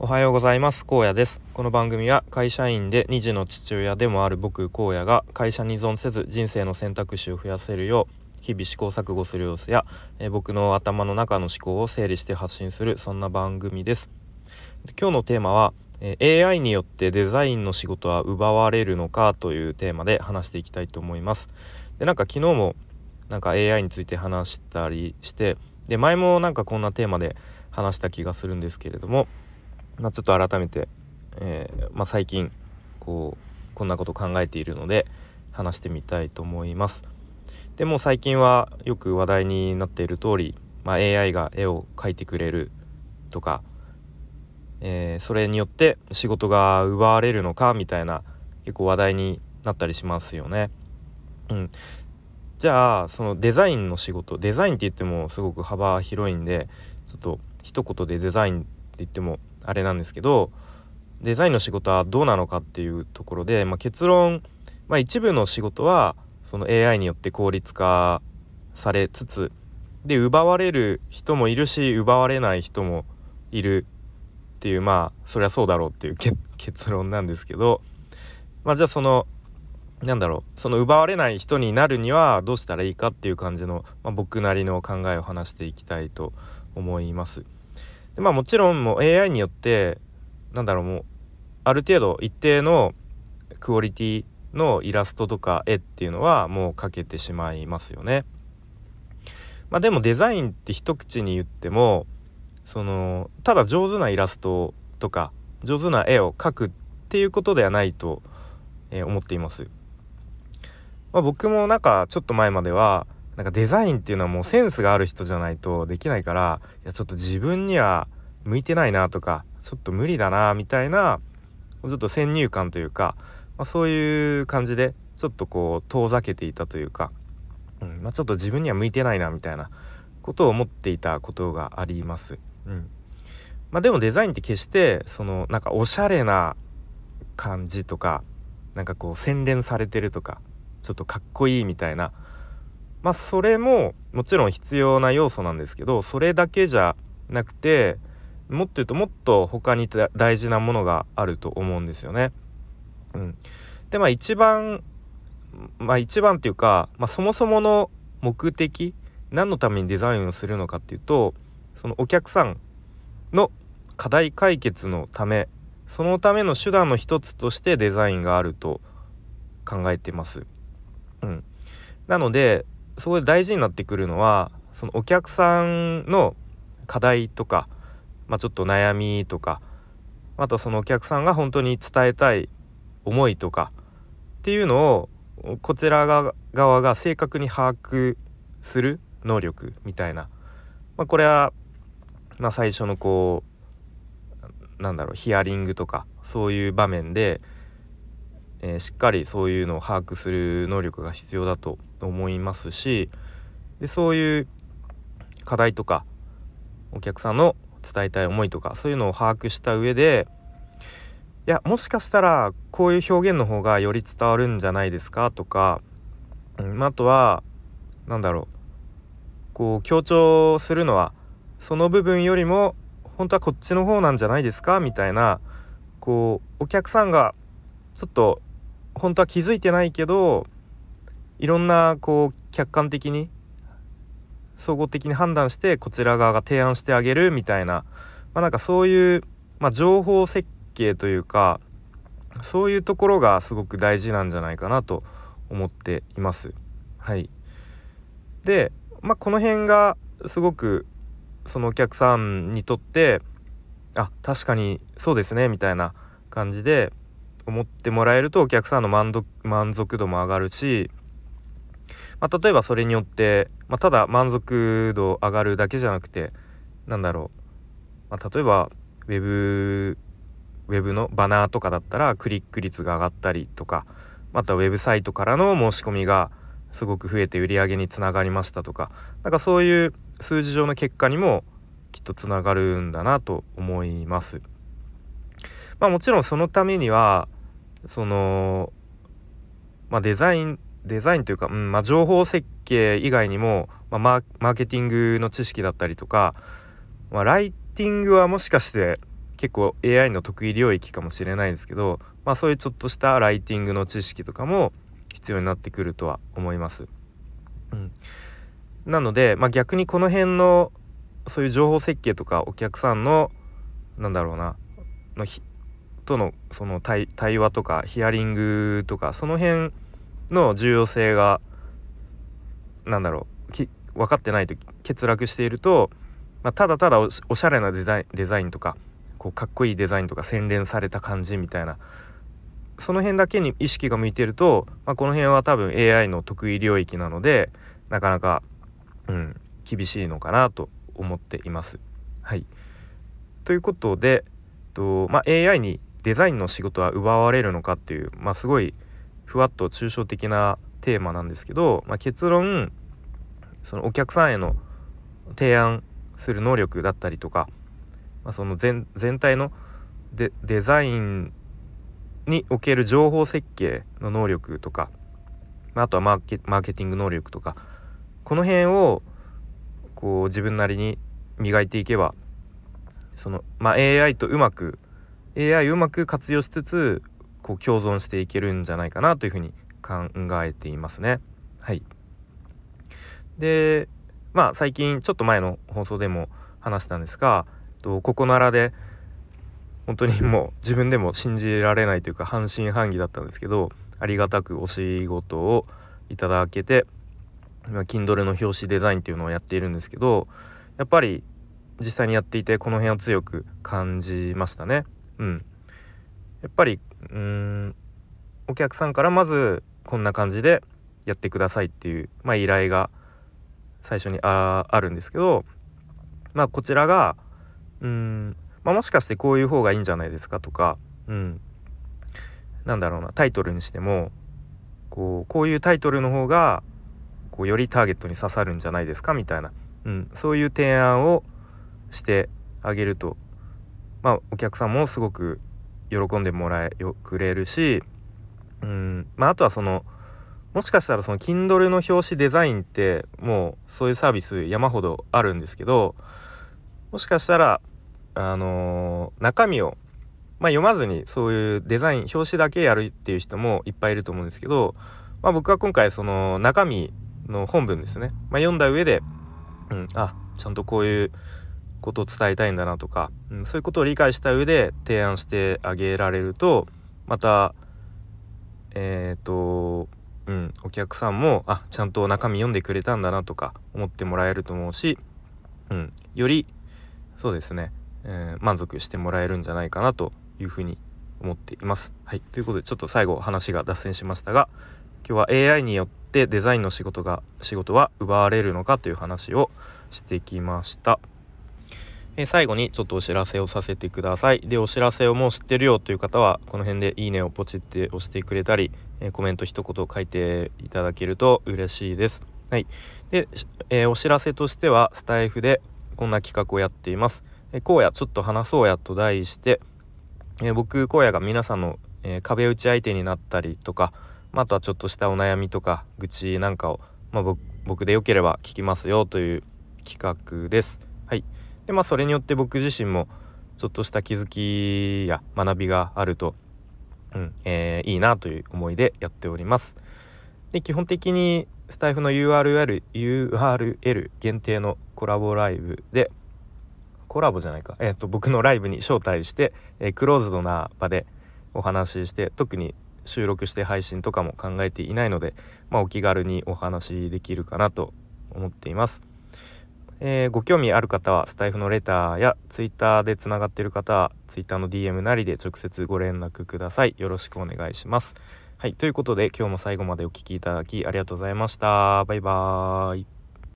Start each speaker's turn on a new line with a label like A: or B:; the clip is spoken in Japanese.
A: おはようございます。荒野です。この番組は会社員で2児の父親でもある僕荒野が会社に依存せず人生の選択肢を増やせるよう日々試行錯誤する様子や、え、僕の頭の中の思考を整理して発信するそんな番組です。今日のテーマは、え、AI によってデザインの仕事は奪われるのかというテーマで話していきたいと思います。でなんか昨日もなんか AI について話したりしてで前もなんかこんなテーマで話した気がするんですけれども、まあ、ちょっと改めて、えー、まあ、最近こうこんなこと考えているので話してみたいと思います。でも最近はよく話題になっている通り、まあ、AI が絵を描いてくれるとか、えー、それによって仕事が奪われるのかみたいな結構話題になったりしますよね。うん、じゃあそのデザインの仕事デザインって言ってもすごく幅広いんでちょっと一言でデザインって言ってもあれなんですけどデザインの仕事はどうなのかっていうところで、まあ、結論、まあ、一部の仕事はその AI によって効率化されつつで奪われる人もいるし奪われない人もいるっていうまあそりゃそうだろうっていう 結論なんですけどまあじゃあそのなんだろうその奪われない人になるにはどうしたらいいかっていう感じの、まあ、僕なりの考えを話していきたいと思います。でまあもちろんもう AI によってなんだろうもうある程度一定のクオリティのイラストとか絵っていうのはもう描けてしまいますよね。まあ、でもデザインって一口に言ってもそのただ上手なイラストとか上手な絵を描くっていうことではないと、え、思っています。まあ、僕もなんかちょっと前まではなんかデザインっていうのはもうセンスがある人じゃないとできないからいやちょっと自分には向いてないなとかちょっと無理だなみたいなちょっと先入観というか、まあ、そういう感じでちょっとこう遠ざけていたというか、うんまあ、ちょっと自分には向いてないなみたいなことを思っていたことがあります。うんまあ、でもデザインって決してそのなんかおしゃれな感じとかなんかこう洗練されてるとかちょっとかっこいいみたいなまあそれももちろん必要な要素なんですけどそれだけじゃなくてもっと言うともっと他に大事なものがあると思うんですよね。うん、でまあ一番まあ一番っていうか、まあ、そもそもの目的何のためにデザインをするのかっていうとそのお客さんの課題解決のためそのための手段の一つとしてデザインがあると考えてます。うん、なのでそこで大事になってくるのはそのお客さんの課題とか、まあ、ちょっと悩みとかまたそのお客さんが本当に伝えたい思いとかっていうのをこちら側が正確に把握する能力みたいな、まあ、これは、まあ、最初のこうなんだろうヒアリングとかそういう場面でえー、しっかりそういうのを把握する能力が必要だとと思いますしでそういう課題とかお客さんの伝えたい思いとかそういうのを把握した上でいやもしかしたらこういう表現の方がより伝わるんじゃないですか？とか、うん、あとは何だろうこう強調するのはその部分よりも本当はこっちの方なんじゃないですか？みたいなこうお客さんがちょっと本当は気づいてないけどいろんなこう客観的に総合的に判断してこちら側が提案してあげるみたいな、まあ、なんかそういう、まあ、情報設計というかそういうところがすごく大事なんじゃないかなと思っています。はい、で、まあ、この辺がすごくそのお客さんにとってあ確かにそうですねみたいな感じで思ってもらえるとお客さんの満足度も上がるし、まあ、例えばそれによって、まあ、ただ満足度上がるだけじゃなくてなんだろう、まあ、例えばウェブウェブのバナーとかだったらクリック率が上がったりとかまたウェブサイトからの申し込みがすごく増えて売り上げにつながりましたとかなんかそういう数字上の結果にもきっとつながるんだなと思います。まあもちろんそのためにはその、まあ、デザインデザインというか、うんまあ、情報設計以外にも、まあ、マーケティングの知識だったりとか、まあ、ライティングはもしかして結構 AI の得意領域かもしれないですけど、まあ、そういうちょっとしたライティングの知識とかも必要になってくるとは思います。うん、なので、まあ、逆にこの辺のそういう情報設計とかお客さんのなんだろうなのとのその対話とかヒアリングとかその辺の重要性がなんだろうき分かってないと欠落していると、まあ、ただただおしゃれなデザインデザインとかこうかっこいいデザインとか洗練された感じみたいなその辺だけに意識が向いてると、まあ、この辺は多分 AI の得意領域なのでなかなか、うん、厳しいのかなと思っています。はい、ということで、とまあ、AI にデザインの仕事は奪われるのかっていう、まあ、すごいふわっと抽象的なテーマなんですけど、まあ、結論そのお客さんへの提案する能力だったりとか、まあ、その全体のデデザインにおける情報設計の能力とかまあとはマーケマーケティング能力とかこの辺をこう自分なりに磨いていけばその、まあ、AI とうまく AI うまく活用しつつこう共存していけるんじゃないかなというふうに考えていますね。はい、でまあ最近ちょっと前の放送でも話したんですがとここならで本当にもう 自分でも信じられないというか半信半疑だったんですけどありがたくお仕事をいただけて今 Kindle の表紙デザインっていうのをやっているんですけどやっぱり実際にやっていてこの辺を強く感じましたね。うん、やっぱりうんお客さんからまずこんな感じでやってくださいっていう、まあ、依頼が最初にああるんですけどまあこちらがうん、まあ、もしかしてこういう方がいいんじゃないですかとか、うん、なんだろうなタイトルにしてもこうこういうタイトルの方がこうよりターゲットに刺さるんじゃないですかみたいな、うん、そういう提案をしてあげるとまあお客さんもすごく喜んでもらえくれるしうんまああとはそのもしかしたらその Kindle の表紙デザインってもうそういうサービス山ほどあるんですけどもしかしたらあのー、中身をまあ、読まずにそういうデザイン表紙だけやるっていう人もいっぱいいると思うんですけど、まあ、僕は今回その中身の本文ですね、まあ、読んだ上で、うん、あちゃんとこういうことを伝えたいんだなとか、うん、そういうことを理解した上で提案してあげられるとまたえっ、ー、とうん、お客さんもあちゃんと中身読んでくれたんだなとか思ってもらえると思うし、うん、よりそうですね、えー、満足してもらえるんじゃないかなというふうに思っています。はい、ということでちょっと最後話が脱線しましたが今日は AI によってデザインの仕事が仕事は奪われるのかという話をしてきました。え最後にちょっとお知らせをさせてください。で、お知らせをもう知ってるよという方は、この辺でいいねをポチって押してくれたり、えコメント一言書いていただけると嬉しいです。はい。で、えー、お知らせとしては、スタイフでこんな企画をやっています。え、荒野ちょっと話そうやと題して、えー、僕、荒野が皆さんの、え壁打ち相手になったりとか、まあ、あとはちょっとしたお悩みとか愚痴なんかを、まあ、僕でよければ聞きますよという企画です。でまあそれによって僕自身もちょっとした気づきや学びがあると、うんえー、いいなという思いでやっております。で基本的にスタイフの URL, URL 限定のコラボライブでコラボじゃないか、えーと、僕のライブに招待して、えー、クローズドな場でお話しして特に収録して配信とかも考えていないので、まあ、お気軽にお話しできるかなと思っています。えー、ご興味ある方はスタイフのレターやツイッターでつながっている方はツイッターの DM なりで直接ご連絡ください。よろしくお願いします。はいということで今日も最後までお聴きいただきありがとうございました。バイバーイ。